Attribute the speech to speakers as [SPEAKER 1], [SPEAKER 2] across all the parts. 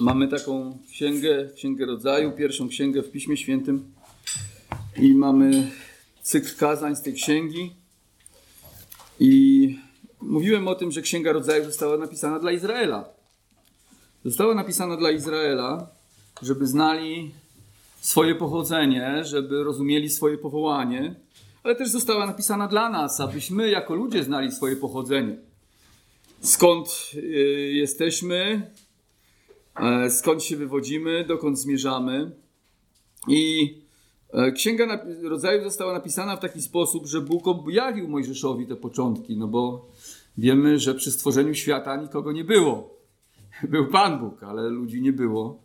[SPEAKER 1] Mamy taką księgę, księgę rodzaju, pierwszą księgę w Piśmie Świętym i mamy cykl kazań z tej księgi. I mówiłem o tym, że księga rodzaju została napisana dla Izraela. Została napisana dla Izraela, żeby znali swoje pochodzenie, żeby rozumieli swoje powołanie, ale też została napisana dla nas, abyśmy jako ludzie znali swoje pochodzenie. Skąd y, jesteśmy, skąd się wywodzimy, dokąd zmierzamy. I e, Księga Rodzaju została napisana w taki sposób, że Bóg objawił Mojżeszowi te początki, no bo wiemy, że przy stworzeniu świata nikogo nie było. Był Pan Bóg, ale ludzi nie było.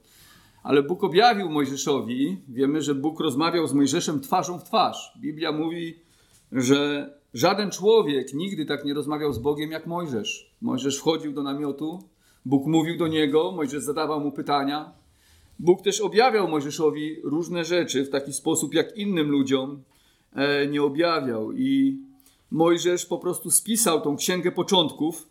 [SPEAKER 1] Ale Bóg objawił Mojżeszowi, wiemy, że Bóg rozmawiał z Mojżeszem twarzą w twarz. Biblia mówi, że żaden człowiek nigdy tak nie rozmawiał z Bogiem jak Mojżesz. Mojżesz wchodził do namiotu, Bóg mówił do niego, Mojżesz zadawał mu pytania. Bóg też objawiał Mojżeszowi różne rzeczy w taki sposób, jak innym ludziom e, nie objawiał. I Mojżesz po prostu spisał tą księgę początków,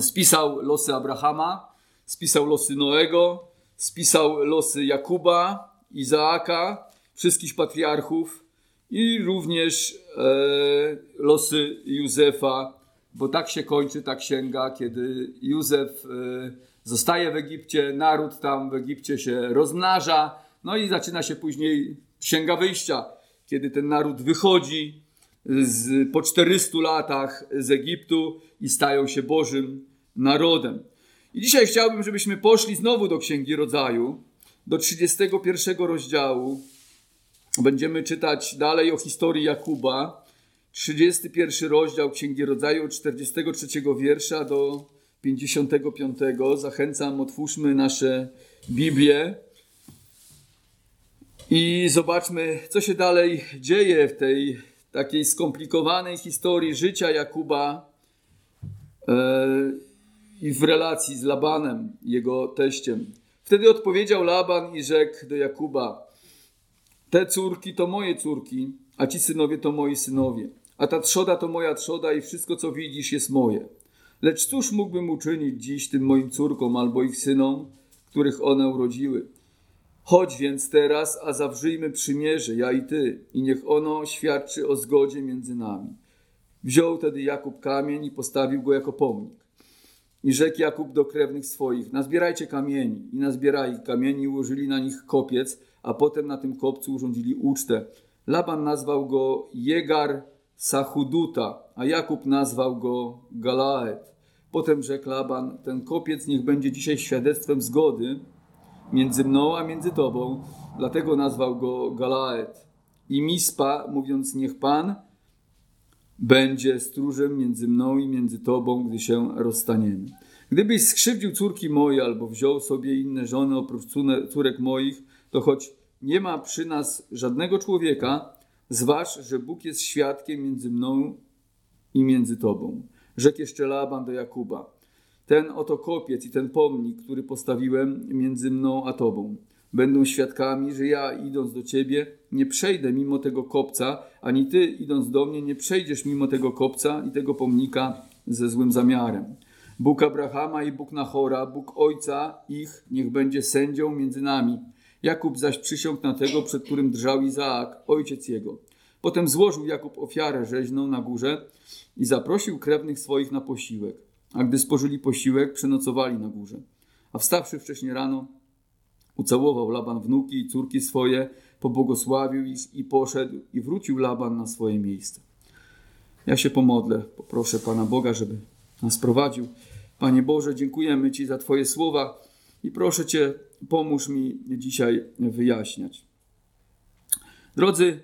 [SPEAKER 1] spisał losy Abrahama, spisał losy Noego, spisał losy Jakuba, Izaaka, wszystkich patriarchów i również e, losy Józefa, bo tak się kończy ta księga, kiedy Józef e, zostaje w Egipcie, naród tam w Egipcie się rozmnaża, no i zaczyna się później księga wyjścia, kiedy ten naród wychodzi z, po 400 latach z Egiptu i stają się Bożym narodem. I dzisiaj chciałbym, żebyśmy poszli znowu do Księgi Rodzaju, do 31 rozdziału. Będziemy czytać dalej o historii Jakuba. 31 rozdział Księgi Rodzaju, od 43 wiersza do 55. Zachęcam, otwórzmy nasze Biblię i zobaczmy, co się dalej dzieje w tej takiej skomplikowanej historii życia Jakuba. E, i w relacji z Labanem, jego teściem. Wtedy odpowiedział Laban i rzekł do Jakuba: Te córki to moje córki, a ci synowie to moi synowie. A ta trzoda to moja trzoda i wszystko, co widzisz, jest moje. Lecz cóż mógłbym uczynić dziś tym moim córkom albo ich synom, których one urodziły? Chodź więc teraz, a zawrzyjmy przymierze, ja i ty, i niech ono świadczy o zgodzie między nami. Wziął tedy Jakub kamień i postawił go jako pomnik. I rzekł Jakub do krewnych swoich, nazbierajcie kamieni. I nazbierali kamieni ułożyli na nich kopiec, a potem na tym kopcu urządzili ucztę. Laban nazwał go Jegar Sachuduta, a Jakub nazwał go Galaet. Potem rzekł Laban, ten kopiec niech będzie dzisiaj świadectwem zgody między mną a między tobą, dlatego nazwał go Galaet. I Mispa, mówiąc niech Pan będzie stróżem między mną i między tobą, gdy się rozstaniemy. Gdybyś skrzywdził córki moje albo wziął sobie inne żony oprócz córek moich, to choć nie ma przy nas żadnego człowieka, zważ, że Bóg jest świadkiem między mną i między tobą. Rzekł jeszcze Laban do Jakuba. Ten oto kopiec i ten pomnik, który postawiłem między mną a tobą będą świadkami, że ja idąc do ciebie nie przejdę mimo tego kopca, ani ty idąc do mnie nie przejdziesz mimo tego kopca i tego pomnika ze złym zamiarem. Bóg Abrahama i Bóg Nachora, Bóg Ojca ich, niech będzie sędzią między nami. Jakub zaś przysiągł na tego, przed którym drżał Izaak, ojciec jego. Potem złożył Jakub ofiarę rzeźną na górze i zaprosił krewnych swoich na posiłek. A gdy spożyli posiłek, przenocowali na górze. A wstawszy wcześnie rano, Ucałował Laban wnuki i córki swoje, pobłogosławił ich i poszedł i wrócił Laban na swoje miejsce. Ja się pomodlę, poproszę Pana Boga, żeby nas prowadził. Panie Boże, dziękujemy Ci za Twoje słowa i proszę Cię, pomóż mi dzisiaj wyjaśniać. Drodzy,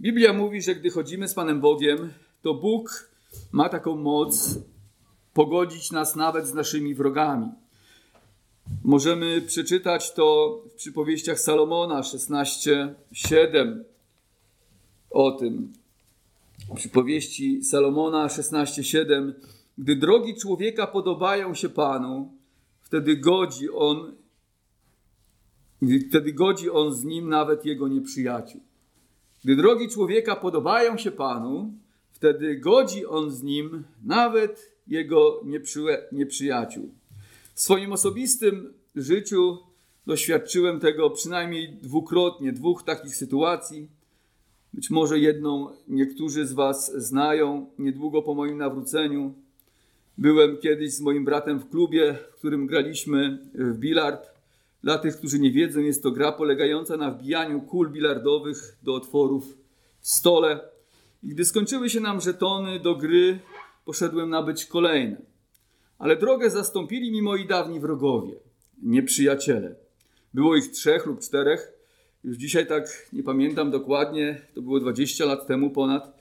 [SPEAKER 1] Biblia mówi, że gdy chodzimy z Panem Bogiem, to Bóg ma taką moc pogodzić nas nawet z naszymi wrogami. Możemy przeczytać to w przypowieściach Salomona 16:7 o tym. Przypowieści Salomona 16:7 Gdy drogi człowieka podobają się Panu, wtedy godzi on wtedy godzi on z nim nawet jego nieprzyjaciół. Gdy drogi człowieka podobają się Panu, wtedy godzi on z nim nawet jego nieprzy, nieprzyjaciół. W swoim osobistym życiu doświadczyłem tego przynajmniej dwukrotnie, dwóch takich sytuacji. Być może jedną niektórzy z Was znają. Niedługo po moim nawróceniu byłem kiedyś z moim bratem w klubie, w którym graliśmy w bilard. Dla tych, którzy nie wiedzą, jest to gra polegająca na wbijaniu kul bilardowych do otworów w stole. I gdy skończyły się nam żetony do gry, poszedłem nabyć kolejne. Ale drogę zastąpili mi moi dawni wrogowie, nieprzyjaciele. Było ich trzech lub czterech. Już dzisiaj tak nie pamiętam dokładnie, to było 20 lat temu ponad.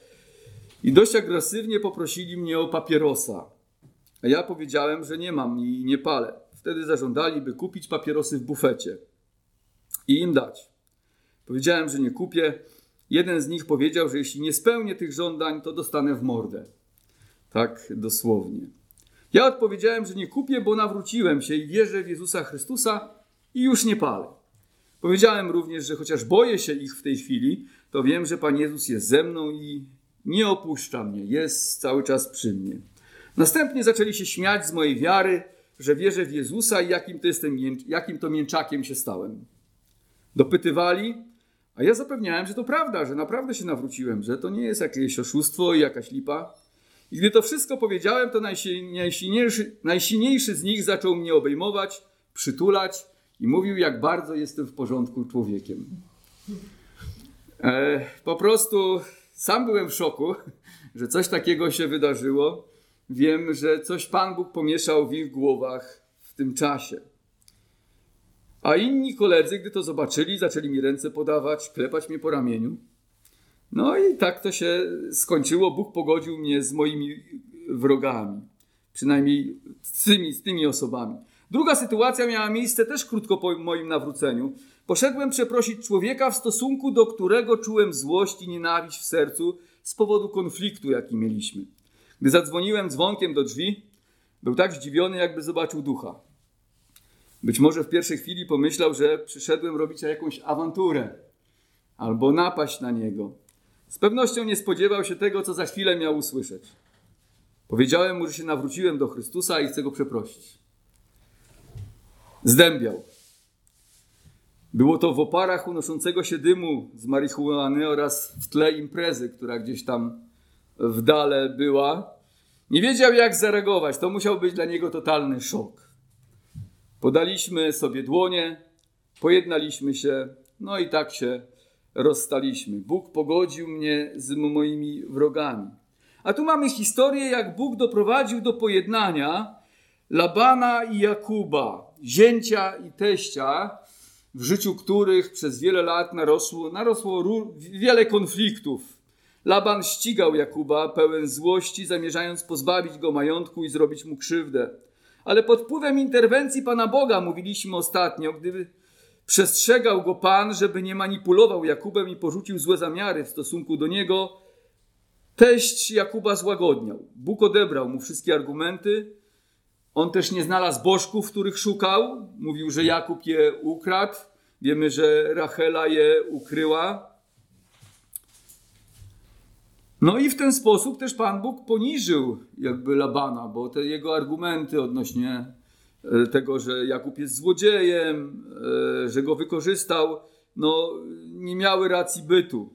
[SPEAKER 1] I dość agresywnie poprosili mnie o papierosa. A ja powiedziałem, że nie mam i nie palę. Wtedy zażądali, by kupić papierosy w bufecie i im dać. Powiedziałem, że nie kupię. Jeden z nich powiedział, że jeśli nie spełnię tych żądań, to dostanę w mordę. Tak dosłownie. Ja odpowiedziałem, że nie kupię, bo nawróciłem się i wierzę w Jezusa Chrystusa i już nie palę. Powiedziałem również, że chociaż boję się ich w tej chwili, to wiem, że Pan Jezus jest ze mną i nie opuszcza mnie, jest cały czas przy mnie. Następnie zaczęli się śmiać z mojej wiary, że wierzę w Jezusa i jakim to, jestem, jakim to mięczakiem się stałem. Dopytywali, a ja zapewniałem, że to prawda, że naprawdę się nawróciłem, że to nie jest jakieś oszustwo i jakaś lipa. I gdy to wszystko powiedziałem, to najsilniejszy, najsilniejszy z nich zaczął mnie obejmować, przytulać i mówił, jak bardzo jestem w porządku człowiekiem. E, po prostu sam byłem w szoku, że coś takiego się wydarzyło. Wiem, że coś Pan Bóg pomieszał w ich głowach w tym czasie. A inni koledzy, gdy to zobaczyli, zaczęli mi ręce podawać, klepać mnie po ramieniu. No i tak to się skończyło. Bóg pogodził mnie z moimi wrogami. Przynajmniej z tymi, z tymi osobami. Druga sytuacja miała miejsce też krótko po moim nawróceniu. Poszedłem przeprosić człowieka, w stosunku do którego czułem złość i nienawiść w sercu z powodu konfliktu, jaki mieliśmy. Gdy zadzwoniłem dzwonkiem do drzwi, był tak zdziwiony, jakby zobaczył ducha. Być może w pierwszej chwili pomyślał, że przyszedłem robić jakąś awanturę albo napaść na niego. Z pewnością nie spodziewał się tego, co za chwilę miał usłyszeć. Powiedziałem mu, że się nawróciłem do Chrystusa i chcę go przeprosić. Zdębiał. Było to w oparach unoszącego się dymu z marihuany oraz w tle imprezy, która gdzieś tam w dale była. Nie wiedział, jak zareagować. To musiał być dla niego totalny szok. Podaliśmy sobie dłonie, pojednaliśmy się, no i tak się rozstaliśmy. Bóg pogodził mnie z moimi wrogami. A tu mamy historię, jak Bóg doprowadził do pojednania Labana i Jakuba, zięcia i teścia, w życiu których przez wiele lat narosło, narosło wiele konfliktów. Laban ścigał Jakuba pełen złości, zamierzając pozbawić go majątku i zrobić mu krzywdę. Ale pod wpływem interwencji Pana Boga, mówiliśmy ostatnio, gdy przestrzegał go Pan, żeby nie manipulował Jakubem i porzucił złe zamiary w stosunku do niego, teść Jakuba złagodniał. Bóg odebrał mu wszystkie argumenty. On też nie znalazł bożków, których szukał. Mówił, że Jakub je ukradł. Wiemy, że Rachela je ukryła. No i w ten sposób też Pan Bóg poniżył jakby Labana, bo te jego argumenty odnośnie e, tego, że Jakub jest złodziejem, e, że go wykorzystał, no nie miały racji bytu.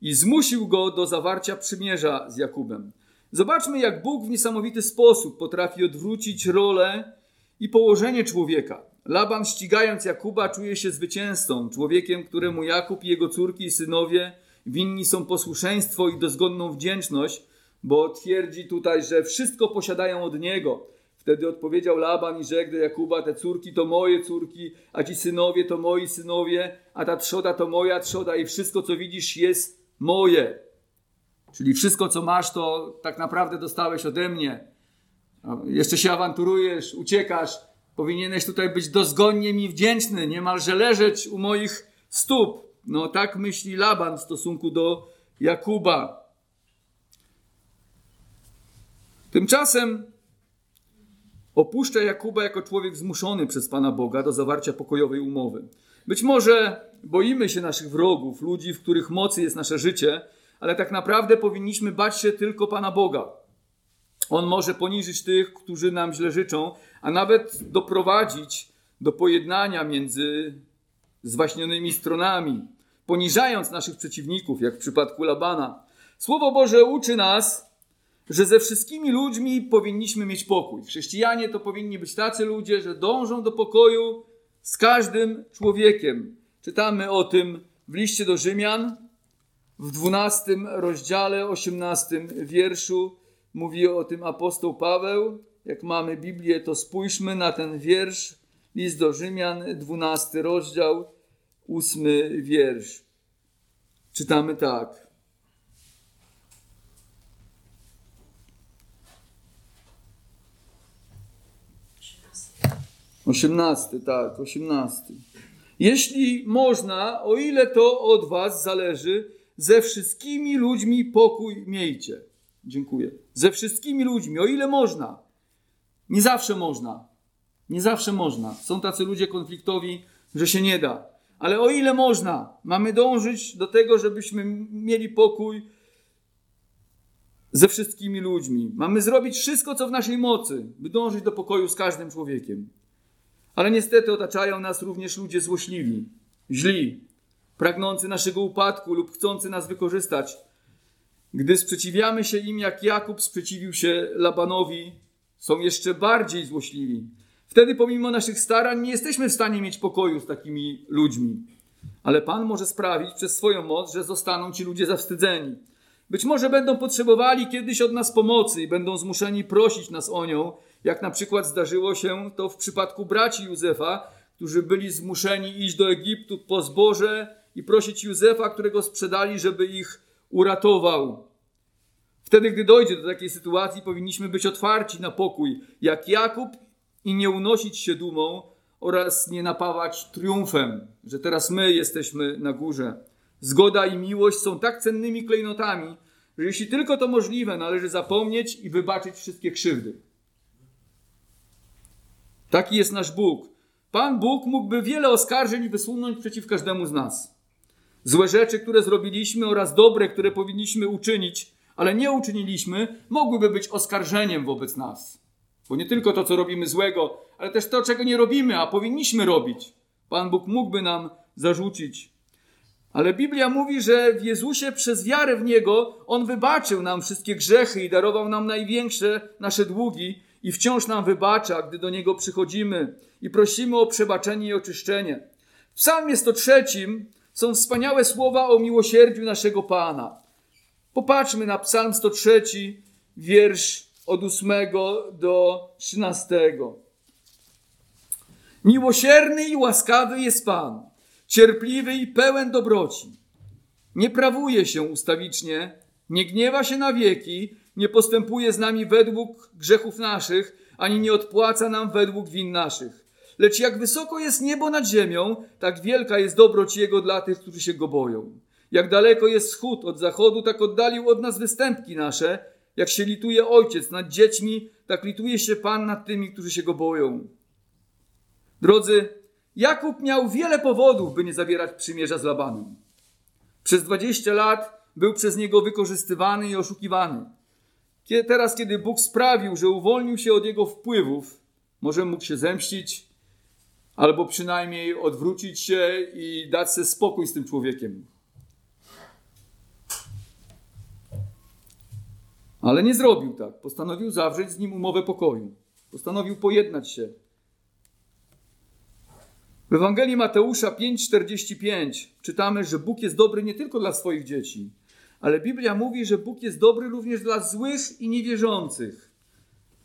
[SPEAKER 1] I zmusił go do zawarcia przymierza z Jakubem. Zobaczmy, jak Bóg w niesamowity sposób potrafi odwrócić rolę i położenie człowieka. Laban, ścigając Jakuba, czuje się zwycięzcą, człowiekiem, któremu Jakub i jego córki i synowie winni są posłuszeństwo i dozgonną wdzięczność, bo twierdzi tutaj, że wszystko posiadają od niego. Wtedy odpowiedział Laban i rzekł do Jakuba: Te córki to moje córki, a ci synowie to moi synowie, a ta trzoda to moja trzoda, i wszystko, co widzisz, jest moje. Czyli wszystko, co masz, to tak naprawdę dostałeś ode mnie. Jeszcze się awanturujesz, uciekasz. Powinieneś tutaj być dozgonnie mi wdzięczny, niemalże leżeć u moich stóp. No tak myśli Laban w stosunku do Jakuba. Tymczasem opuszcza Jakuba jako człowiek zmuszony przez Pana Boga do zawarcia pokojowej umowy. Być może boimy się naszych wrogów, ludzi, w których mocy jest nasze życie, ale tak naprawdę powinniśmy bać się tylko Pana Boga. On może poniżyć tych, którzy nam źle życzą, a nawet doprowadzić do pojednania między zwaśnionymi stronami, poniżając naszych przeciwników, jak w przypadku Labana. Słowo Boże uczy nas, że ze wszystkimi ludźmi powinniśmy mieć pokój. Chrześcijanie to powinni być tacy ludzie, że dążą do pokoju z każdym człowiekiem. Czytamy o tym w liście do Rzymian, w 12 rozdziale, 18 wierszu. Mówi o tym apostoł Paweł. Jak mamy Biblię, to spójrzmy na ten wiersz. List do Rzymian, 12 rozdział, 8 wiersz. Czytamy tak. Osiemnasty, tak, osiemnasty. Jeśli można, o ile to od was zależy, ze wszystkimi ludźmi pokój miejcie. Dziękuję. Ze wszystkimi ludźmi, o ile można. Nie zawsze można. Nie zawsze można. Są tacy ludzie konfliktowi, że się nie da. Ale o ile można, mamy dążyć do tego, żebyśmy mieli pokój ze wszystkimi ludźmi. Mamy zrobić wszystko, co w naszej mocy, by dążyć do pokoju z każdym człowiekiem. Ale niestety otaczają nas również ludzie złośliwi, źli, pragnący naszego upadku lub chcący nas wykorzystać. Gdy sprzeciwiamy się im, jak Jakub sprzeciwił się Labanowi, są jeszcze bardziej złośliwi. Wtedy, pomimo naszych starań, nie jesteśmy w stanie mieć pokoju z takimi ludźmi. Ale Pan może sprawić przez swoją moc, że zostaną ci ludzie zawstydzeni. Być może będą potrzebowali kiedyś od nas pomocy i będą zmuszeni prosić nas o nią, jak na przykład zdarzyło się to w przypadku braci Józefa, którzy byli zmuszeni iść do Egiptu po zboże i prosić Józefa, którego sprzedali, żeby ich uratował. Wtedy, gdy dojdzie do takiej sytuacji, powinniśmy być otwarci na pokój, jak Jakub, i nie unosić się dumą oraz nie napawać triumfem, że teraz my jesteśmy na górze. Zgoda i miłość są tak cennymi klejnotami, że jeśli tylko to możliwe, należy zapomnieć i wybaczyć wszystkie krzywdy. Taki jest nasz Bóg. Pan Bóg mógłby wiele oskarżeń wysunąć przeciw każdemu z nas. Złe rzeczy, które zrobiliśmy oraz dobre, które powinniśmy uczynić, ale nie uczyniliśmy, mogłyby być oskarżeniem wobec nas. Bo nie tylko to, co robimy złego, ale też to, czego nie robimy, a powinniśmy robić. Pan Bóg mógłby nam zarzucić. Ale Biblia mówi, że w Jezusie przez wiarę w Niego On wybaczył nam wszystkie grzechy i darował nam największe nasze długi i wciąż nam wybacza, gdy do Niego przychodzimy i prosimy o przebaczenie i oczyszczenie. W psalmie 103 są wspaniałe słowa o miłosierdziu naszego Pana. Popatrzmy na psalm 103, wiersz od 8 do 13. Miłosierny i łaskawy jest Pan, cierpliwy i pełen dobroci. Nie prawuje się ustawicznie, nie gniewa się na wieki, nie postępuje z nami według grzechów naszych, ani nie odpłaca nam według win naszych. Lecz jak wysoko jest niebo nad ziemią, tak wielka jest dobroć Jego dla tych, którzy się Go boją. Jak daleko jest wschód od zachodu, tak oddalił od nas występki nasze. Jak się lituje ojciec nad dziećmi, tak lituje się Pan nad tymi, którzy się Go boją. Drodzy, Jakub miał wiele powodów, by nie zawierać przymierza z Labanem. Przez 20 lat był przez niego wykorzystywany i oszukiwany. Teraz, kiedy Bóg sprawił, że uwolnił się od jego wpływów, może mógł się zemścić, albo przynajmniej odwrócić się i dać sobie spokój z tym człowiekiem. Ale nie zrobił tak. Postanowił zawrzeć z nim umowę pokoju. Postanowił pojednać się. W Ewangelii Mateusza 5:45 czytamy, że Bóg jest dobry nie tylko dla swoich dzieci, ale Biblia mówi, że Bóg jest dobry również dla złych i niewierzących.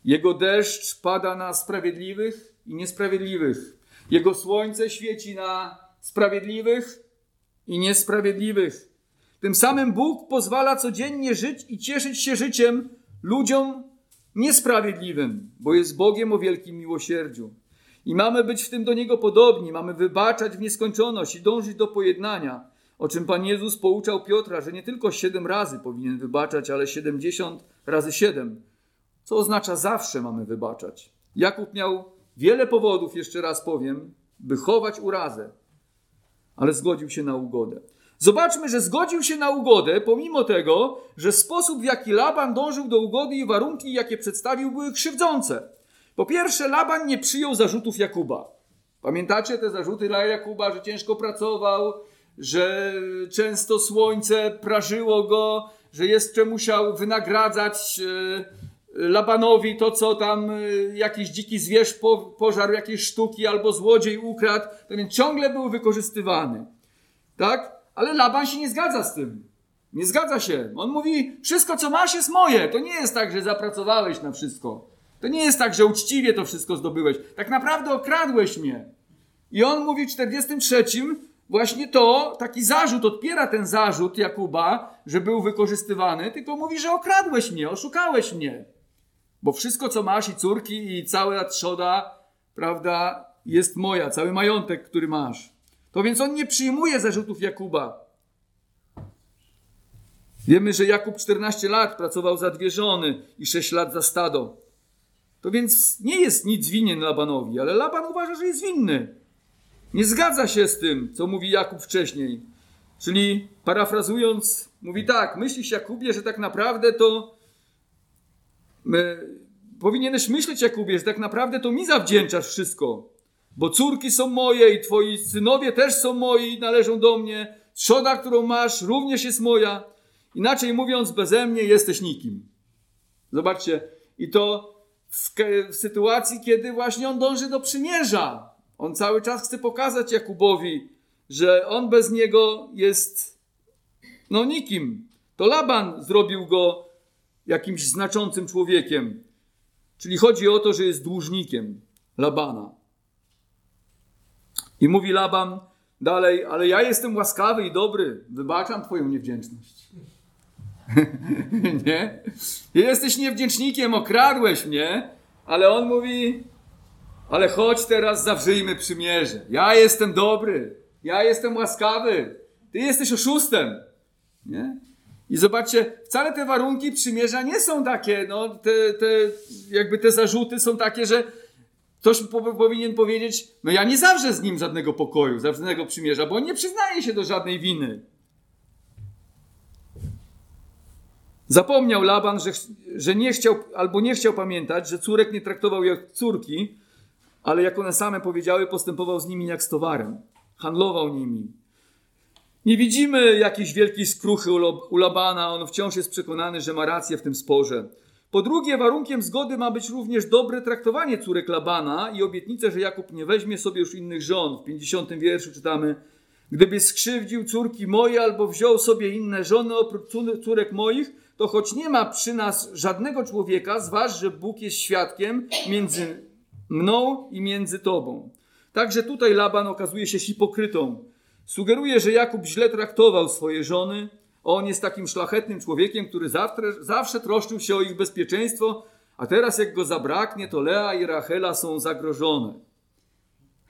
[SPEAKER 1] Jego deszcz pada na sprawiedliwych i niesprawiedliwych. Jego słońce świeci na sprawiedliwych i niesprawiedliwych. Tym samym Bóg pozwala codziennie żyć i cieszyć się życiem ludziom niesprawiedliwym, bo jest Bogiem o wielkim miłosierdziu. I mamy być w tym do Niego podobni, mamy wybaczać w nieskończoność i dążyć do pojednania, o czym Pan Jezus pouczał Piotra, że nie tylko siedem razy powinien wybaczać, ale siedemdziesiąt razy siedem, co oznacza zawsze mamy wybaczać. Jakub miał wiele powodów, jeszcze raz powiem, by chować urazę, ale zgodził się na ugodę. Zobaczmy, że zgodził się na ugodę, pomimo tego, że sposób, w jaki Laban dążył do ugody i warunki, jakie przedstawił, były krzywdzące. Po pierwsze, Laban nie przyjął zarzutów Jakuba. Pamiętacie te zarzuty dla Jakuba, że ciężko pracował, że często słońce prażyło go, że jeszcze musiał wynagradzać e, Labanowi to, co tam e, jakiś dziki zwierz pożarł, jakieś sztuki albo złodziej ukradł, to więc ciągle był wykorzystywany. Tak? Ale Laban się nie zgadza z tym. Nie zgadza się. On mówi, wszystko co masz jest moje. To nie jest tak, że zapracowałeś na wszystko. To nie jest tak, że uczciwie to wszystko zdobyłeś. Tak naprawdę okradłeś mnie. I on mówi w 43 właśnie to, taki zarzut, odpiera ten zarzut Jakuba, że był wykorzystywany, tylko mówi, że okradłeś mnie, oszukałeś mnie. Bo wszystko, co masz, i córki, i cała trzoda, prawda, jest moja, cały majątek, który masz. To więc on nie przyjmuje zarzutów Jakuba. Wiemy, że Jakub 14 lat pracował za dwie żony i 6 lat za stado. To więc nie jest nic winien Labanowi, ale Laban uważa, że jest winny. Nie zgadza się z tym, co mówi Jakub wcześniej. Czyli parafrazując, mówi tak: Myślisz, Jakubie, że tak naprawdę to. My, powinieneś myśleć, Jakubie, że tak naprawdę to mi zawdzięczasz wszystko. Bo córki są moje i twoi synowie też są moi, należą do mnie. Trzoda, którą masz, również jest moja. Inaczej mówiąc, beze mnie jesteś nikim. Zobaczcie, i to w, w sytuacji, kiedy właśnie on dąży do przymierza. On cały czas chce pokazać Jakubowi, że on bez niego jest no nikim. To Laban zrobił go jakimś znaczącym człowiekiem. Czyli chodzi o to, że jest dłużnikiem Labana. I mówi Laban dalej, ale ja jestem łaskawy i dobry, wybaczam twoją niewdzięczność. nie? Jesteś niewdzięcznikiem, okradłeś mnie, ale on mówi, ale chodź teraz, zawrzyjmy przymierze. Ja jestem dobry, ja jestem łaskawy, ty jesteś oszustem. Nie? I zobaczcie, wcale te warunki przymierza nie są takie, no, te, te, jakby te zarzuty są takie, że ktoś powinien powiedzieć, no ja nie zawrzę z nim żadnego pokoju, żadnego przymierza, bo on nie przyznaje się do żadnej winy. Zapomniał Laban, że, że nie chciał albo nie chciał pamiętać, że córek nie traktował jak córki, ale jak one same powiedziały, postępował z nimi jak z towarem. Handlował nimi. Nie widzimy jakiejś wielkiej skruchy u Labana, on wciąż jest przekonany, że ma rację w tym sporze. Po drugie, warunkiem zgody ma być również dobre traktowanie córek Labana i obietnicę, że Jakub nie weźmie sobie już innych żon. W 50 wierszu czytamy: Gdyby skrzywdził córki moje albo wziął sobie inne żony oprócz córek moich, to choć nie ma przy nas żadnego człowieka, zważ, że Bóg jest świadkiem między mną i między tobą. Także tutaj Laban okazuje się hipokrytą. Sugeruje, że Jakub źle traktował swoje żony. On jest takim szlachetnym człowiekiem, który zawsze, zawsze troszczył się o ich bezpieczeństwo, a teraz jak go zabraknie, to Lea i Rachela są zagrożone.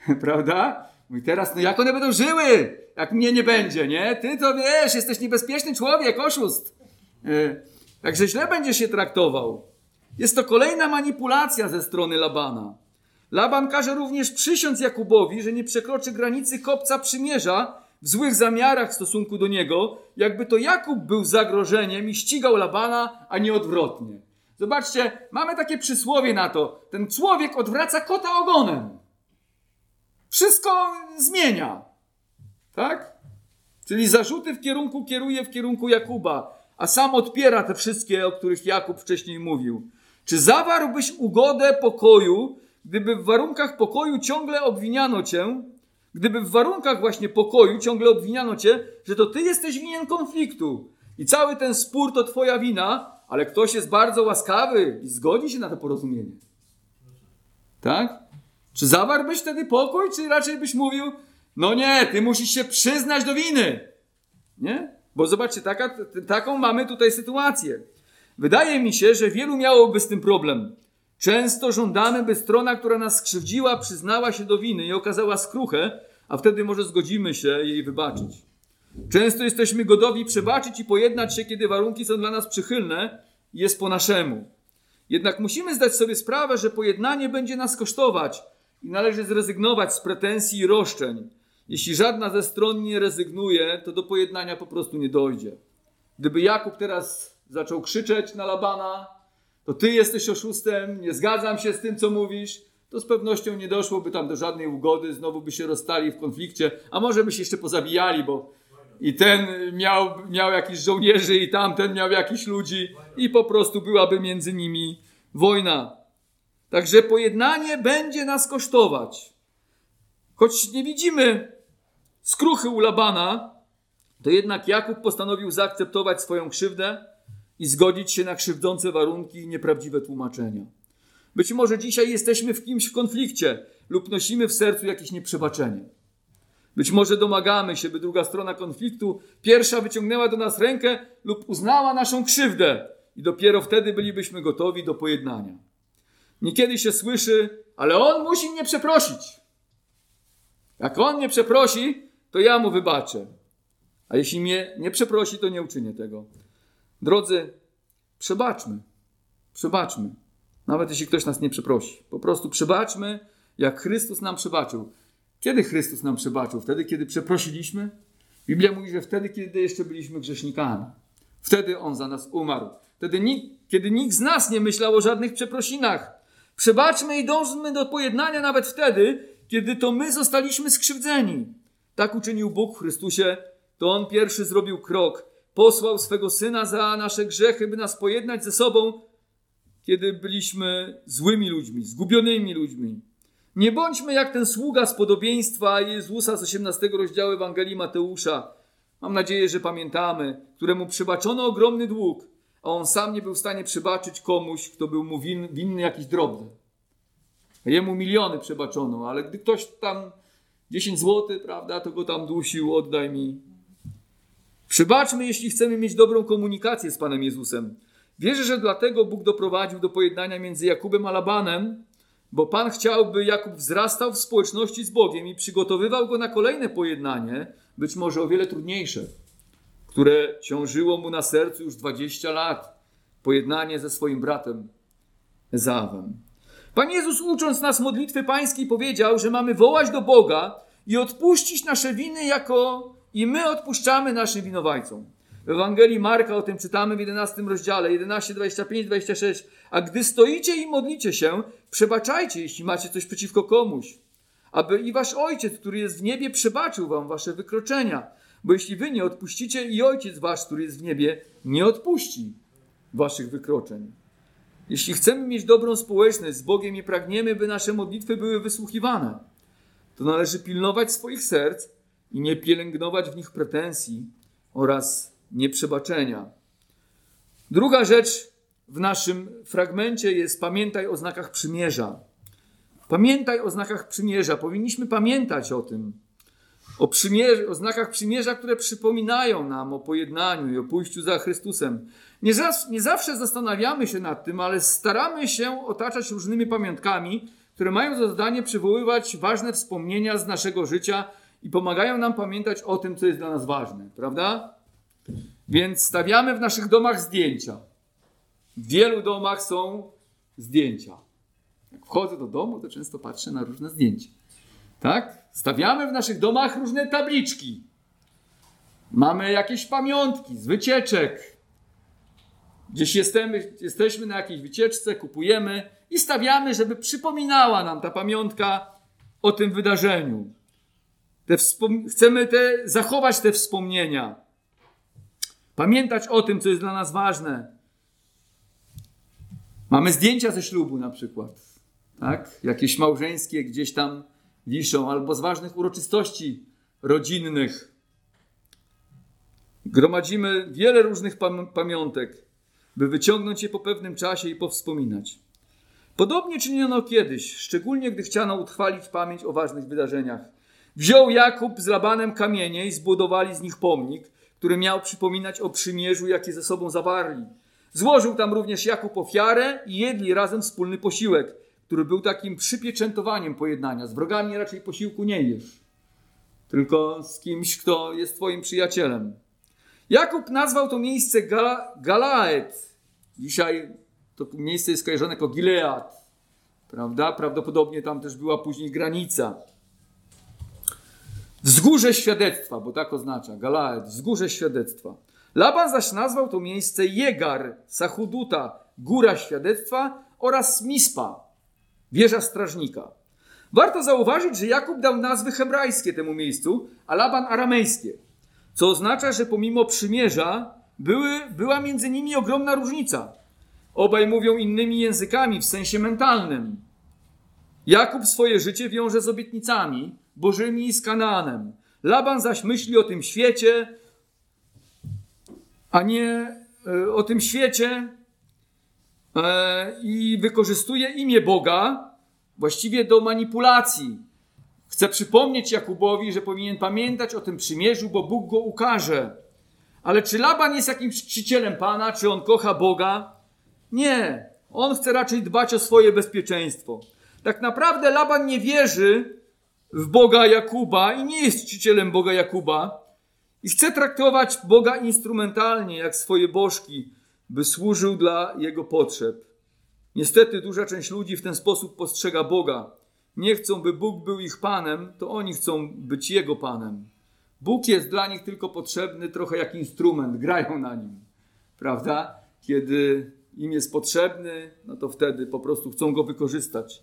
[SPEAKER 1] Prawda? I teraz, no jak one będą żyły, jak mnie nie będzie, nie? Ty to wiesz, jesteś niebezpieczny człowiek, oszust. E, także źle będzie się traktował. Jest to kolejna manipulacja ze strony Labana. Laban każe również przysiąc Jakubowi, że nie przekroczy granicy kopca przymierza w złych zamiarach w stosunku do niego, jakby to Jakub był zagrożeniem i ścigał Labana, a nie odwrotnie. Zobaczcie, mamy takie przysłowie na to. Ten człowiek odwraca kota ogonem. Wszystko zmienia. Tak? Czyli zarzuty w kierunku kieruje w kierunku Jakuba, a sam odpiera te wszystkie, o których Jakub wcześniej mówił. Czy zawarłbyś ugodę pokoju, gdyby w warunkach pokoju ciągle obwiniano cię, gdyby w warunkach właśnie pokoju ciągle obwiniano cię, że to ty jesteś winien konfliktu i cały ten spór to twoja wina, ale ktoś jest bardzo łaskawy i zgodzi się na to porozumienie. Tak? Czy zawarłbyś wtedy pokój, czy raczej byś mówił, no nie, ty musisz się przyznać do winy. Nie? Bo zobaczcie, taka, taką mamy tutaj sytuację. Wydaje mi się, że wielu miałoby z tym problem. Często żądamy, by strona, która nas skrzywdziła, przyznała się do winy i okazała skruchę, a wtedy może zgodzimy się jej wybaczyć. Często jesteśmy gotowi przebaczyć i pojednać się, kiedy warunki są dla nas przychylne i jest po naszemu. Jednak musimy zdać sobie sprawę, że pojednanie będzie nas kosztować i należy zrezygnować z pretensji i roszczeń. Jeśli żadna ze stron nie rezygnuje, to do pojednania po prostu nie dojdzie. Gdyby Jakub teraz zaczął krzyczeć na Labana, to ty jesteś oszustem, nie zgadzam się z tym, co mówisz, to z pewnością nie doszłoby tam do żadnej ugody, znowu by się rozstali w konflikcie, a może by się jeszcze pozabijali, bo i ten miał, miał jakichś żołnierzy, i tamten miał jakichś ludzi, i po prostu byłaby między nimi wojna. Także pojednanie będzie nas kosztować. Choć nie widzimy skruchy u Labana, to jednak Jakub postanowił zaakceptować swoją krzywdę i zgodzić się na krzywdzące warunki i nieprawdziwe tłumaczenia. Być może dzisiaj jesteśmy w kimś w konflikcie lub nosimy w sercu jakieś nieprzebaczenie. Być może domagamy się, by druga strona konfliktu pierwsza wyciągnęła do nas rękę lub uznała naszą krzywdę i dopiero wtedy bylibyśmy gotowi do pojednania. Niekiedy się słyszy, ale on musi mnie przeprosić. Jak on mnie przeprosi, to ja mu wybaczę. A jeśli mnie nie przeprosi, to nie uczynię tego. Drodzy, przebaczmy. Przebaczmy. Nawet jeśli ktoś nas nie przeprosi. Po prostu przebaczmy, jak Chrystus nam przebaczył. Kiedy Chrystus nam przebaczył? Wtedy, kiedy przeprosiliśmy? Biblia mówi, że wtedy, kiedy jeszcze byliśmy grzesznikami. Wtedy On za nas umarł. Wtedy, nikt, kiedy nikt z nas nie myślał o żadnych przeprosinach. Przebaczmy i dążmy do pojednania nawet wtedy, kiedy to my zostaliśmy skrzywdzeni. Tak uczynił Bóg w Chrystusie. To On pierwszy zrobił krok. Posłał swego Syna za nasze grzechy, by nas pojednać ze sobą, kiedy byliśmy złymi ludźmi, zgubionymi ludźmi. Nie bądźmy jak ten sługa z podobieństwa Jezusa z 18 rozdziału Ewangelii Mateusza. Mam nadzieję, że pamiętamy, któremu przebaczono ogromny dług, a on sam nie był w stanie przebaczyć komuś, kto był mu win, winny jakiś drobny. Jemu miliony przebaczono, ale gdy ktoś tam 10 zł, prawda, to go tam dusił, oddaj mi. Przebaczmy, jeśli chcemy mieć dobrą komunikację z Panem Jezusem. Wierzę, że dlatego Bóg doprowadził do pojednania między Jakubem a Labanem, bo Pan chciał, by Jakub wzrastał w społeczności z Bogiem i przygotowywał go na kolejne pojednanie, być może o wiele trudniejsze, które ciążyło mu na sercu już 20 lat. Pojednanie ze swoim bratem Ezawem. Pan Jezus ucząc nas modlitwy pańskiej powiedział, że mamy wołać do Boga i odpuścić nasze winy jako i my odpuszczamy naszym winowajcom. W Ewangelii Marka o tym czytamy w 11 rozdziale 11, 25, 26. A gdy stoicie i modlicie się, przebaczajcie, jeśli macie coś przeciwko komuś, aby i wasz ojciec, który jest w niebie, przebaczył wam wasze wykroczenia. Bo jeśli wy nie odpuścicie, i ojciec wasz, który jest w niebie, nie odpuści waszych wykroczeń. Jeśli chcemy mieć dobrą społeczność z Bogiem i pragniemy, by nasze modlitwy były wysłuchiwane, to należy pilnować swoich serc i nie pielęgnować w nich pretensji oraz nieprzebaczenia. Druga rzecz w naszym fragmencie jest pamiętaj o znakach przymierza. Pamiętaj o znakach przymierza. Powinniśmy pamiętać o tym. O, przymierze, o znakach przymierza, które przypominają nam o pojednaniu i o pójściu za Chrystusem. Nie, nie zawsze zastanawiamy się nad tym, ale staramy się otaczać różnymi pamiątkami, które mają za zadanie przywoływać ważne wspomnienia z naszego życia i pomagają nam pamiętać o tym, co jest dla nas ważne, prawda? Więc stawiamy w naszych domach zdjęcia. W wielu domach są zdjęcia. Jak wchodzę do domu, to często patrzę na różne zdjęcia. Tak? Stawiamy w naszych domach różne tabliczki. Mamy jakieś pamiątki z wycieczek. Gdzieś jesteśmy, jesteśmy na jakiejś wycieczce, kupujemy i stawiamy, żeby przypominała nam ta pamiątka o tym wydarzeniu. Te chcemy te, zachować te wspomnienia. Pamiętać o tym, co jest dla nas ważne. Mamy zdjęcia ze ślubu na przykład. Tak? Jakieś małżeńskie gdzieś tam wiszą, albo z ważnych uroczystości rodzinnych. Gromadzimy wiele różnych pamiątek, by wyciągnąć je po pewnym czasie i powspominać. Podobnie czyniono kiedyś, szczególnie gdy chciano utrwalić pamięć o ważnych wydarzeniach. Wziął Jakub z Labanem kamienie i zbudowali z nich pomnik, który miał przypominać o przymierzu, jakie ze sobą zawarli. Złożył tam również Jakub ofiarę i jedli razem wspólny posiłek, który był takim przypieczętowaniem pojednania. Z wrogami raczej posiłku nie jesz, tylko z kimś, kto jest twoim przyjacielem. Jakub nazwał to miejsce Gala Galaet. Dzisiaj to miejsce jest kojarzone jako Gilead, prawda? Prawdopodobnie tam też była później granica. Wzgórze świadectwa, bo tak oznacza Galaet, wzgórze świadectwa. Laban zaś nazwał to miejsce Jegar, Sachuduta, góra świadectwa oraz Mispa. wieża strażnika. Warto zauważyć, że Jakub dał nazwy hebrajskie temu miejscu, a Laban aramejskie, co oznacza, że pomimo przymierza były, była między nimi ogromna różnica. Obaj mówią innymi językami w sensie mentalnym. Jakub swoje życie wiąże z obietnicami bożymi i z Kanaanem. Laban zaś myśli o tym świecie, a nie e, o tym świecie e, i wykorzystuje imię Boga właściwie do manipulacji. Chce przypomnieć Jakubowi, że powinien pamiętać o tym przymierzu, bo Bóg go ukaże. Ale czy Laban jest jakimś czcicielem Pana, czy on kocha Boga? Nie. On chce raczej dbać o swoje bezpieczeństwo. Tak naprawdę Laban nie wierzy w Boga Jakuba i nie jest czcicielem Boga Jakuba i chce traktować Boga instrumentalnie, jak swoje bożki, by służył dla jego potrzeb. Niestety duża część ludzi w ten sposób postrzega Boga. Nie chcą, by Bóg był ich Panem, to oni chcą być Jego Panem. Bóg jest dla nich tylko potrzebny trochę jak instrument, grają na nim, prawda? Kiedy im jest potrzebny, no to wtedy po prostu chcą go wykorzystać.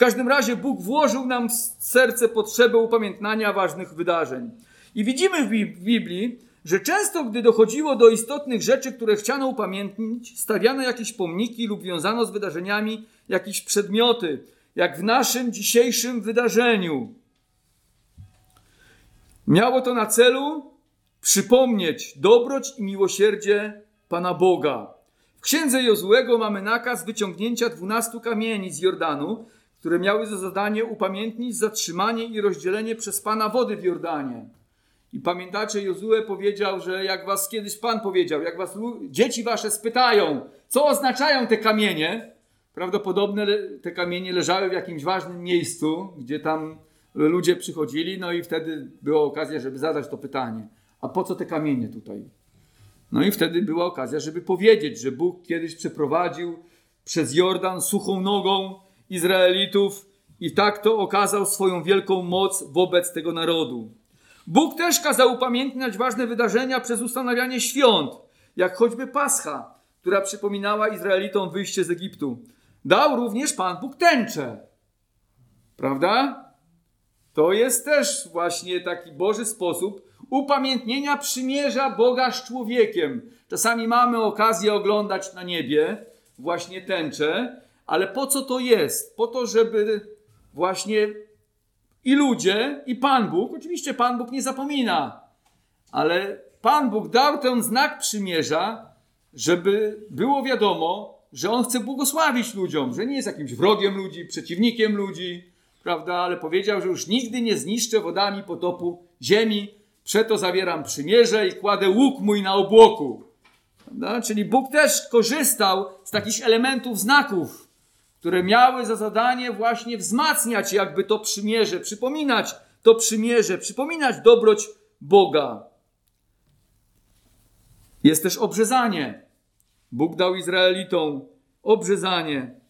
[SPEAKER 1] Każdym razie Bóg włożył nam w serce potrzebę upamiętniania ważnych wydarzeń. I widzimy w Biblii, że często, gdy dochodziło do istotnych rzeczy, które chciano upamiętnić, stawiano jakieś pomniki lub wiązano z wydarzeniami jakieś przedmioty, jak w naszym dzisiejszym wydarzeniu. Miało to na celu przypomnieć dobroć i miłosierdzie Pana Boga. W księdze Jozłego mamy nakaz wyciągnięcia dwunastu kamieni z Jordanu, które miały za zadanie upamiętnić zatrzymanie i rozdzielenie przez Pana wody w Jordanie. I pamiętacie, Jozue powiedział, że jak was kiedyś Pan powiedział, jak was dzieci wasze spytają, co oznaczają te kamienie, prawdopodobnie te kamienie leżały w jakimś ważnym miejscu, gdzie tam ludzie przychodzili, no i wtedy była okazja, żeby zadać to pytanie. A po co te kamienie tutaj? No i wtedy była okazja, żeby powiedzieć, że Bóg kiedyś przeprowadził przez Jordan suchą nogą Izraelitów i tak to okazał swoją wielką moc wobec tego narodu. Bóg też kazał upamiętniać ważne wydarzenia przez ustanawianie świąt, jak choćby Pascha, która przypominała Izraelitom wyjście z Egiptu. Dał również Pan Bóg tęczę. Prawda? To jest też właśnie taki Boży sposób upamiętnienia przymierza Boga z człowiekiem. Czasami mamy okazję oglądać na niebie właśnie tęczę, ale po co to jest? Po to, żeby właśnie i ludzie, i Pan Bóg, oczywiście Pan Bóg nie zapomina, ale Pan Bóg dał ten znak przymierza, żeby było wiadomo, że On chce błogosławić ludziom, że nie jest jakimś wrogiem ludzi, przeciwnikiem ludzi, prawda, ale powiedział, że już nigdy nie zniszczę wodami potopu ziemi, przeto zawieram przymierze i kładę łuk mój na obłoku. Prawda? Czyli Bóg też korzystał z takich elementów, znaków, które miały za zadanie właśnie wzmacniać jakby to przymierze, przypominać to przymierze, przypominać dobroć Boga. Jest też obrzezanie. Bóg dał Izraelitom obrzezanie.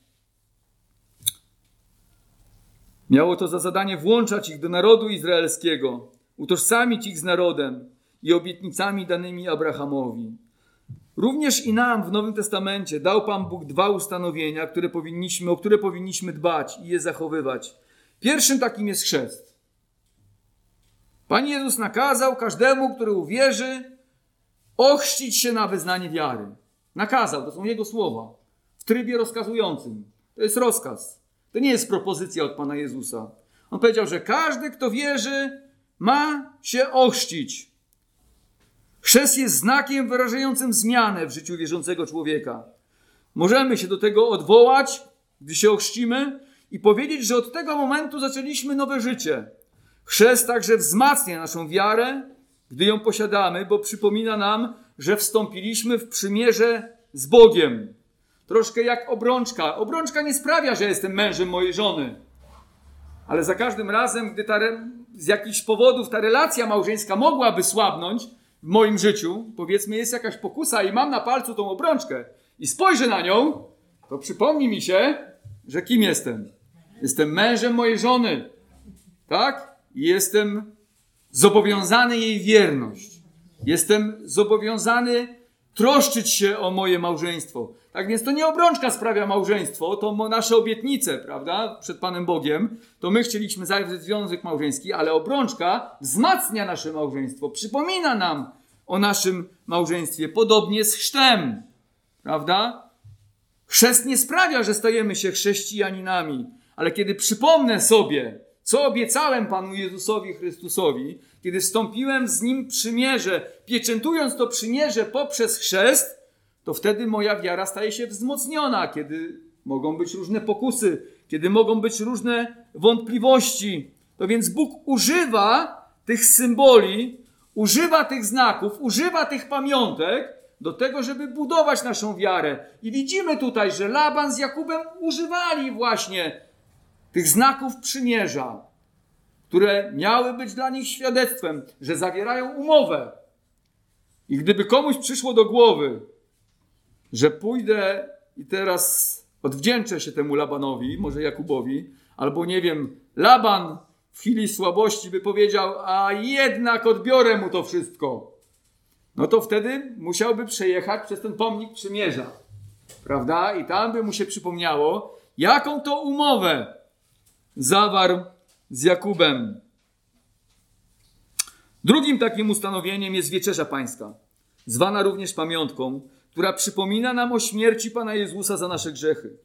[SPEAKER 1] Miało to za zadanie włączać ich do narodu izraelskiego, utożsamić ich z narodem i obietnicami danymi Abrahamowi. Również i nam w Nowym Testamencie dał Pan Bóg dwa ustanowienia, które powinniśmy, o które powinniśmy dbać i je zachowywać. Pierwszym takim jest chrzest. Pan Jezus nakazał każdemu, który uwierzy, ochrzcić się na wyznanie wiary. Nakazał, to są Jego słowa, w trybie rozkazującym. To jest rozkaz. To nie jest propozycja od Pana Jezusa. On powiedział, że każdy, kto wierzy, ma się ochrzcić. Chrzest jest znakiem wyrażającym zmianę w życiu wierzącego człowieka. Możemy się do tego odwołać, gdy się ochrzcimy i powiedzieć, że od tego momentu zaczęliśmy nowe życie. Chrzest także wzmacnia naszą wiarę, gdy ją posiadamy, bo przypomina nam, że wstąpiliśmy w przymierze z Bogiem. Troszkę jak obrączka. Obrączka nie sprawia, że jestem mężem mojej żony. Ale za każdym razem, gdy ta, z jakichś powodów ta relacja małżeńska mogłaby słabnąć, w moim życiu, powiedzmy, jest jakaś pokusa i mam na palcu tą obrączkę i spojrzę na nią, to przypomni mi się, że kim jestem? Jestem mężem mojej żony. Tak? I jestem zobowiązany jej wierność. Jestem zobowiązany troszczyć się o moje małżeństwo. Tak więc to nie obrączka sprawia małżeństwo, to nasze obietnice, prawda, przed Panem Bogiem. To my chcieliśmy zawrzeć związek małżeński, ale obrączka wzmacnia nasze małżeństwo, przypomina nam o naszym małżeństwie, podobnie z chrztem, prawda? Chrzest nie sprawia, że stajemy się chrześcijaninami, ale kiedy przypomnę sobie, co obiecałem Panu Jezusowi Chrystusowi, kiedy wstąpiłem z Nim przymierze, pieczętując to przymierze poprzez chrzest, to wtedy moja wiara staje się wzmocniona, kiedy mogą być różne pokusy, kiedy mogą być różne wątpliwości. To więc Bóg używa tych symboli, używa tych znaków, używa tych pamiątek do tego, żeby budować naszą wiarę. I widzimy tutaj, że Laban z Jakubem używali właśnie tych znaków przymierza, które miały być dla nich świadectwem, że zawierają umowę. I gdyby komuś przyszło do głowy, że pójdę i teraz odwdzięczę się temu Labanowi, może Jakubowi, albo nie wiem, Laban w chwili słabości by powiedział, a jednak odbiorę mu to wszystko. No to wtedy musiałby przejechać przez ten pomnik przymierza. Prawda? I tam by mu się przypomniało, jaką to umowę zawarł z Jakubem. Drugim takim ustanowieniem jest wieczerza pańska, zwana również pamiątką, która przypomina nam o śmierci Pana Jezusa za nasze grzechy.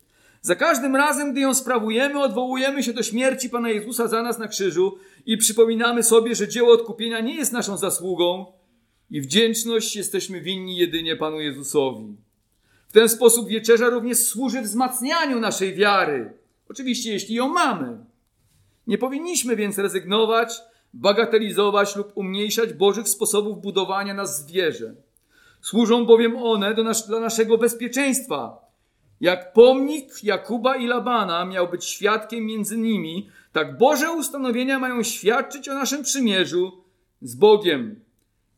[SPEAKER 1] Za każdym razem, gdy ją sprawujemy, odwołujemy się do śmierci Pana Jezusa za nas na krzyżu i przypominamy sobie, że dzieło odkupienia nie jest naszą zasługą i wdzięczność jesteśmy winni jedynie Panu Jezusowi. W ten sposób wieczerza również służy wzmacnianiu naszej wiary. Oczywiście, jeśli ją mamy. Nie powinniśmy więc rezygnować, bagatelizować lub umniejszać Bożych sposobów budowania nas w wierze. Służą bowiem one nas, dla naszego bezpieczeństwa. Jak pomnik Jakuba i Labana miał być świadkiem między nimi, tak Boże ustanowienia mają świadczyć o naszym przymierzu z Bogiem.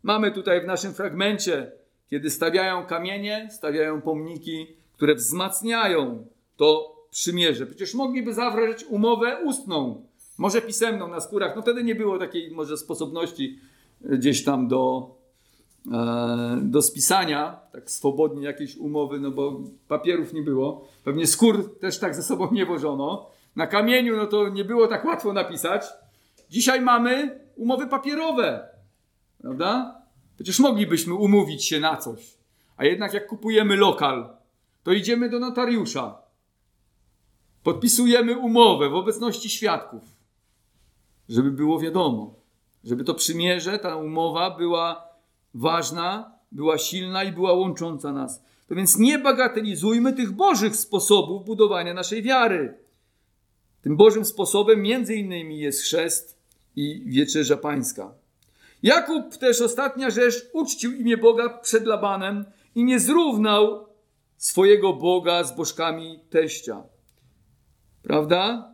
[SPEAKER 1] Mamy tutaj w naszym fragmencie, kiedy stawiają kamienie, stawiają pomniki, które wzmacniają to przymierze. Przecież mogliby zawrzeć umowę ustną, może pisemną na skórach. No wtedy nie było takiej może sposobności gdzieś tam do do spisania, tak swobodnie jakieś umowy, no bo papierów nie było. Pewnie skór też tak ze sobą nie wożono. Na kamieniu, no to nie było tak łatwo napisać. Dzisiaj mamy umowy papierowe, prawda? Przecież moglibyśmy umówić się na coś. A jednak jak kupujemy lokal, to idziemy do notariusza. Podpisujemy umowę w obecności świadków, żeby było wiadomo, żeby to przymierze, ta umowa była ważna, była silna i była łącząca nas. To więc nie bagatelizujmy tych bożych sposobów budowania naszej wiary. Tym bożym sposobem między innymi jest chrzest i wieczerza pańska. Jakub też ostatnia rzecz uczcił imię Boga przed Labanem i nie zrównał swojego Boga z bożkami teścia. Prawda?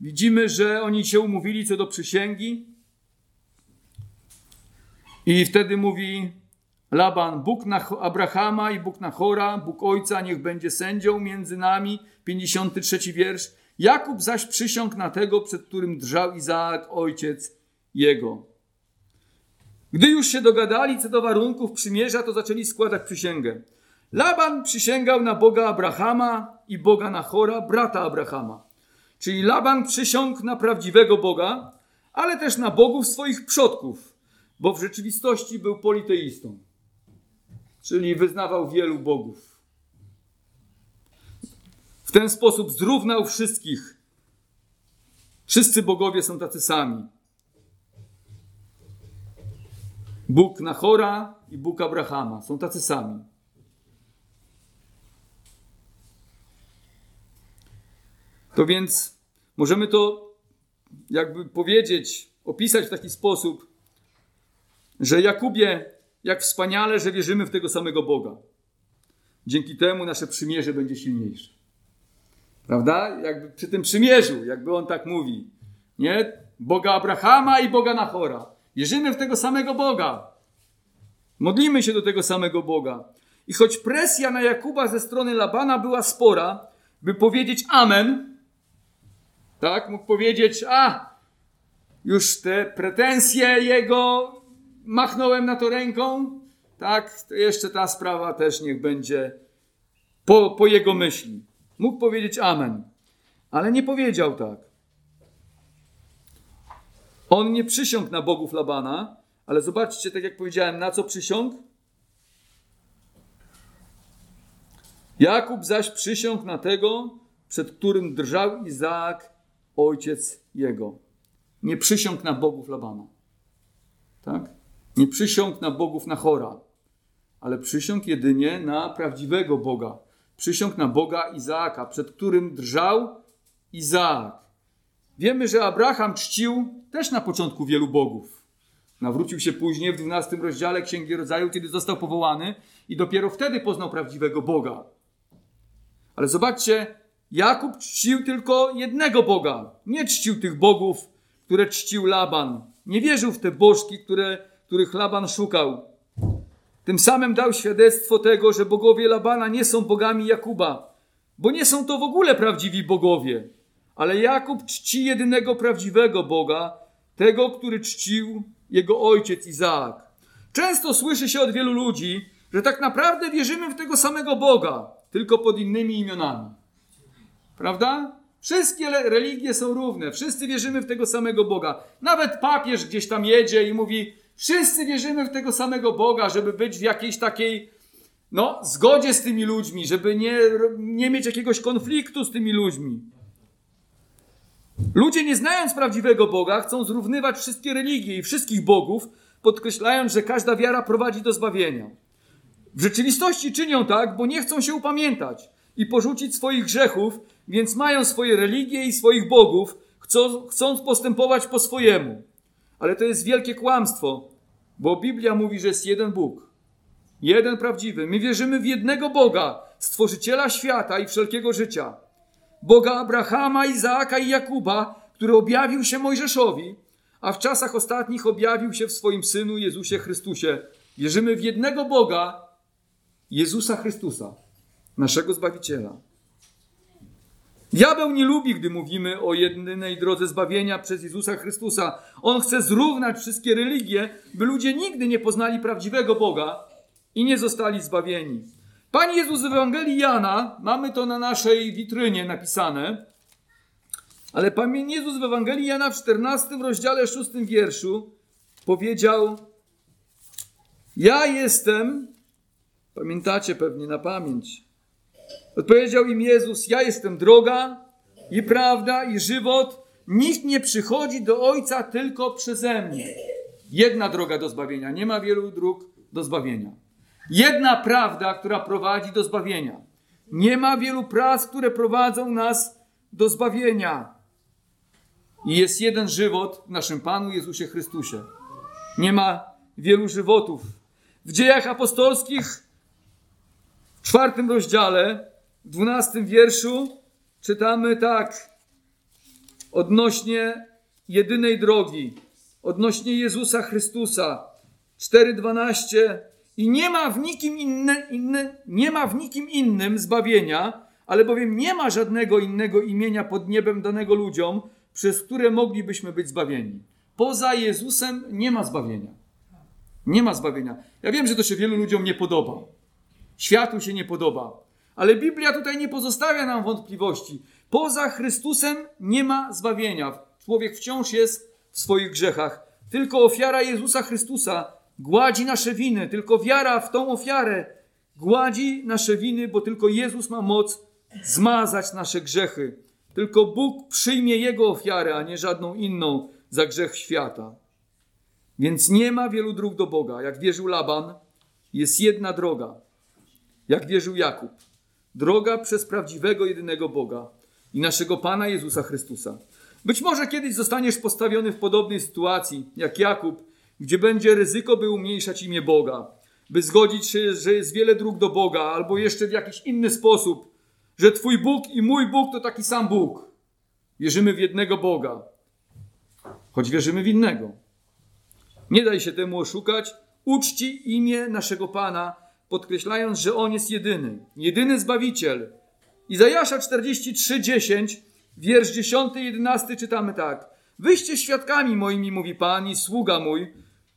[SPEAKER 1] Widzimy, że oni się umówili co do przysięgi, i wtedy mówi Laban, Bóg Abrahama i Bóg na Chora, Bóg Ojca, niech będzie sędzią między nami. 53 wiersz. Jakub zaś przysiągł na tego, przed którym drżał Izaak, ojciec jego. Gdy już się dogadali co do warunków przymierza, to zaczęli składać przysięgę. Laban przysięgał na Boga Abrahama i Boga Nachora, brata Abrahama. Czyli Laban przysiągł na prawdziwego Boga, ale też na bogów swoich przodków, bo w rzeczywistości był politeistą, czyli wyznawał wielu bogów. W ten sposób zrównał wszystkich. Wszyscy bogowie są tacy sami. Bóg Nachora i Bóg Abrahama są tacy sami. To więc możemy to jakby powiedzieć, opisać w taki sposób, że Jakubie, jak wspaniale, że wierzymy w tego samego Boga. Dzięki temu nasze przymierze będzie silniejsze. Prawda? Jakby przy tym przymierzu, jakby on tak mówi. Nie? Boga Abrahama i Boga Nachora. Wierzymy w tego samego Boga. Modlimy się do tego samego Boga. I choć presja na Jakuba ze strony Labana była spora, by powiedzieć Amen, tak, mógł powiedzieć, a, już te pretensje jego machnąłem na to ręką, Tak, to jeszcze ta sprawa też niech będzie po, po jego myśli. Mógł powiedzieć Amen, ale nie powiedział tak. On nie przysiągł na bogów Labana, ale zobaczcie, tak jak powiedziałem, na co przysiągł? Jakub zaś przysiągł na tego, przed którym drżał Izaak, ojciec jego. Nie przysiągł na bogów Labana. Tak? Nie przysiągł na bogów Nachora, ale przysiągł jedynie na prawdziwego Boga. Przysiągł na Boga Izaaka, przed którym drżał Izaak. Wiemy, że Abraham czcił też na początku wielu bogów. Nawrócił się później w 12 rozdziale Księgi Rodzaju, kiedy został powołany i dopiero wtedy poznał prawdziwego Boga. Ale zobaczcie, Jakub czcił tylko jednego Boga. Nie czcił tych bogów, które czcił Laban. Nie wierzył w te bożki, które, których Laban szukał. Tym samym dał świadectwo tego, że bogowie Labana nie są bogami Jakuba, bo nie są to w ogóle prawdziwi bogowie. Ale Jakub czci jedynego prawdziwego Boga, tego, który czcił jego ojciec Izaak. Często słyszy się od wielu ludzi, że tak naprawdę wierzymy w tego samego Boga, tylko pod innymi imionami. Prawda? Wszystkie religie są równe, wszyscy wierzymy w tego samego Boga. Nawet papież gdzieś tam jedzie i mówi: Wszyscy wierzymy w tego samego Boga, żeby być w jakiejś takiej no, zgodzie z tymi ludźmi, żeby nie, nie mieć jakiegoś konfliktu z tymi ludźmi. Ludzie, nie znając prawdziwego Boga, chcą zrównywać wszystkie religie i wszystkich bogów, podkreślając, że każda wiara prowadzi do zbawienia. W rzeczywistości czynią tak, bo nie chcą się upamiętać i porzucić swoich grzechów, więc mają swoje religie i swoich bogów, chcą, chcąc postępować po swojemu. Ale to jest wielkie kłamstwo, bo Biblia mówi, że jest jeden Bóg. Jeden prawdziwy. My wierzymy w jednego Boga, stworzyciela świata i wszelkiego życia. Boga Abrahama, Izaaka i Jakuba, który objawił się Mojżeszowi, a w czasach ostatnich objawił się w swoim Synu Jezusie Chrystusie. Wierzymy w jednego Boga, Jezusa Chrystusa, naszego Zbawiciela. Diabeł nie lubi, gdy mówimy o jedynej drodze zbawienia przez Jezusa Chrystusa. On chce zrównać wszystkie religie, by ludzie nigdy nie poznali prawdziwego Boga i nie zostali zbawieni. Pan Jezus w Ewangelii Jana, mamy to na naszej witrynie napisane, ale Pan Jezus w Ewangelii Jana w 14 rozdziale 6 wierszu powiedział: Ja jestem, pamiętacie pewnie na pamięć, odpowiedział im Jezus: Ja jestem droga i prawda i żywot. Nikt nie przychodzi do Ojca tylko przeze mnie. Jedna droga do zbawienia, nie ma wielu dróg do zbawienia. Jedna prawda, która prowadzi do zbawienia. Nie ma wielu prac, które prowadzą nas do zbawienia. I jest jeden żywot w naszym Panu Jezusie Chrystusie. Nie ma wielu żywotów. W dziejach apostolskich w czwartym rozdziale, w dwunastym wierszu czytamy tak odnośnie jedynej drogi, odnośnie Jezusa Chrystusa. 4:12 i nie ma w nikim inne, inne, nie ma w nikim innym zbawienia, ale bowiem nie ma żadnego innego imienia pod niebem danego ludziom, przez które moglibyśmy być zbawieni. Poza Jezusem nie ma zbawienia. Nie ma zbawienia. Ja wiem, że to się wielu ludziom nie podoba. Światu się nie podoba. Ale Biblia tutaj nie pozostawia nam wątpliwości. Poza Chrystusem nie ma zbawienia. Człowiek wciąż jest w swoich grzechach. Tylko ofiara Jezusa Chrystusa gładzi nasze winy. Tylko wiara w tą ofiarę gładzi nasze winy, bo tylko Jezus ma moc zmazać nasze grzechy. Tylko Bóg przyjmie Jego ofiarę, a nie żadną inną za grzech świata. Więc nie ma wielu dróg do Boga. Jak wierzył Laban, jest jedna droga. Jak wierzył Jakub. Droga przez prawdziwego, jedynego Boga i naszego Pana Jezusa Chrystusa. Być może kiedyś zostaniesz postawiony w podobnej sytuacji jak Jakub gdzie będzie ryzyko, by umniejszać imię Boga, by zgodzić się, że jest wiele dróg do Boga, albo jeszcze w jakiś inny sposób, że Twój Bóg i mój Bóg to taki sam Bóg. Wierzymy w jednego Boga, choć wierzymy w innego. Nie daj się temu oszukać. Uczci imię naszego Pana, podkreślając, że On jest jedyny, jedyny Zbawiciel. Izajasza 43:10, wiersz 10 i 11 czytamy tak. Wyście świadkami moimi, mówi Pan i sługa mój,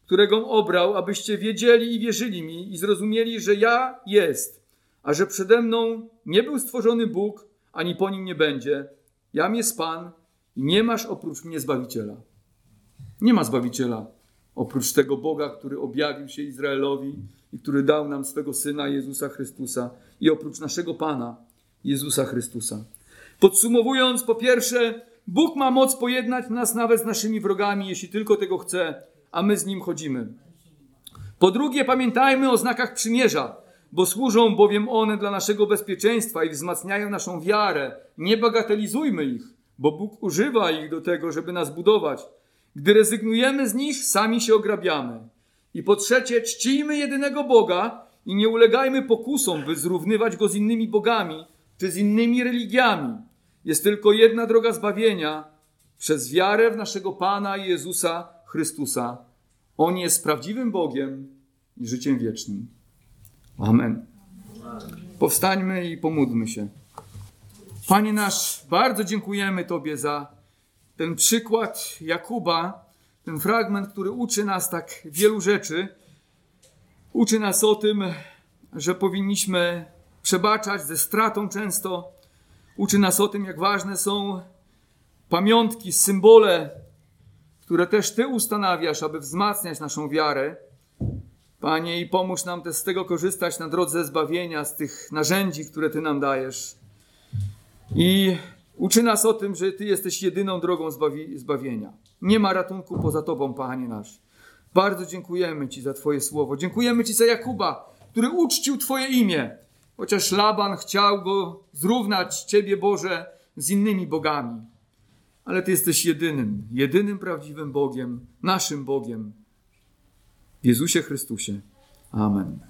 [SPEAKER 1] którego obrał, abyście wiedzieli i wierzyli mi i zrozumieli, że ja jest, a że przede mną nie był stworzony Bóg, ani po nim nie będzie. Jam jest Pan i nie masz oprócz mnie Zbawiciela. Nie ma Zbawiciela oprócz tego Boga, który objawił się Izraelowi i który dał nam swego Syna Jezusa Chrystusa i oprócz naszego Pana Jezusa Chrystusa. Podsumowując, po pierwsze, Bóg ma moc pojednać nas nawet z naszymi wrogami, jeśli tylko tego chce, a my z Nim chodzimy. Po drugie, pamiętajmy o znakach przymierza, bo służą bowiem one dla naszego bezpieczeństwa i wzmacniają naszą wiarę. Nie bagatelizujmy ich, bo Bóg używa ich do tego, żeby nas budować. Gdy rezygnujemy z nich, sami się ograbiamy. I po trzecie, czcijmy jedynego Boga i nie ulegajmy pokusom, by zrównywać go z innymi bogami czy z innymi religiami. Jest tylko jedna droga zbawienia przez wiarę w naszego Pana Jezusa Chrystusa. On jest prawdziwym Bogiem i życiem wiecznym. Amen. Powstańmy i pomódlmy się. Panie nasz, bardzo dziękujemy Tobie za ten przykład Jakuba, ten fragment, który uczy nas tak wielu rzeczy. Uczy nas o tym, że powinniśmy przebaczać ze stratą często. Uczy nas o tym, jak ważne są pamiątki, symbole, które też Ty ustanawiasz, aby wzmacniać naszą wiarę. Panie, i pomóż nam też z tego korzystać na drodze zbawienia, z tych narzędzi, które Ty nam dajesz. I uczy nas o tym, że Ty jesteś jedyną drogą zbawi zbawienia. Nie ma ratunku poza Tobą, Panie nasz. Bardzo dziękujemy Ci za Twoje słowo. Dziękujemy Ci za Jakuba, który uczcił Twoje imię. Chociaż Laban chciał go zrównać, Ciebie Boże, z innymi bogami. Ale Ty jesteś jedynym, jedynym prawdziwym Bogiem, naszym Bogiem. W Jezusie Chrystusie. Amen.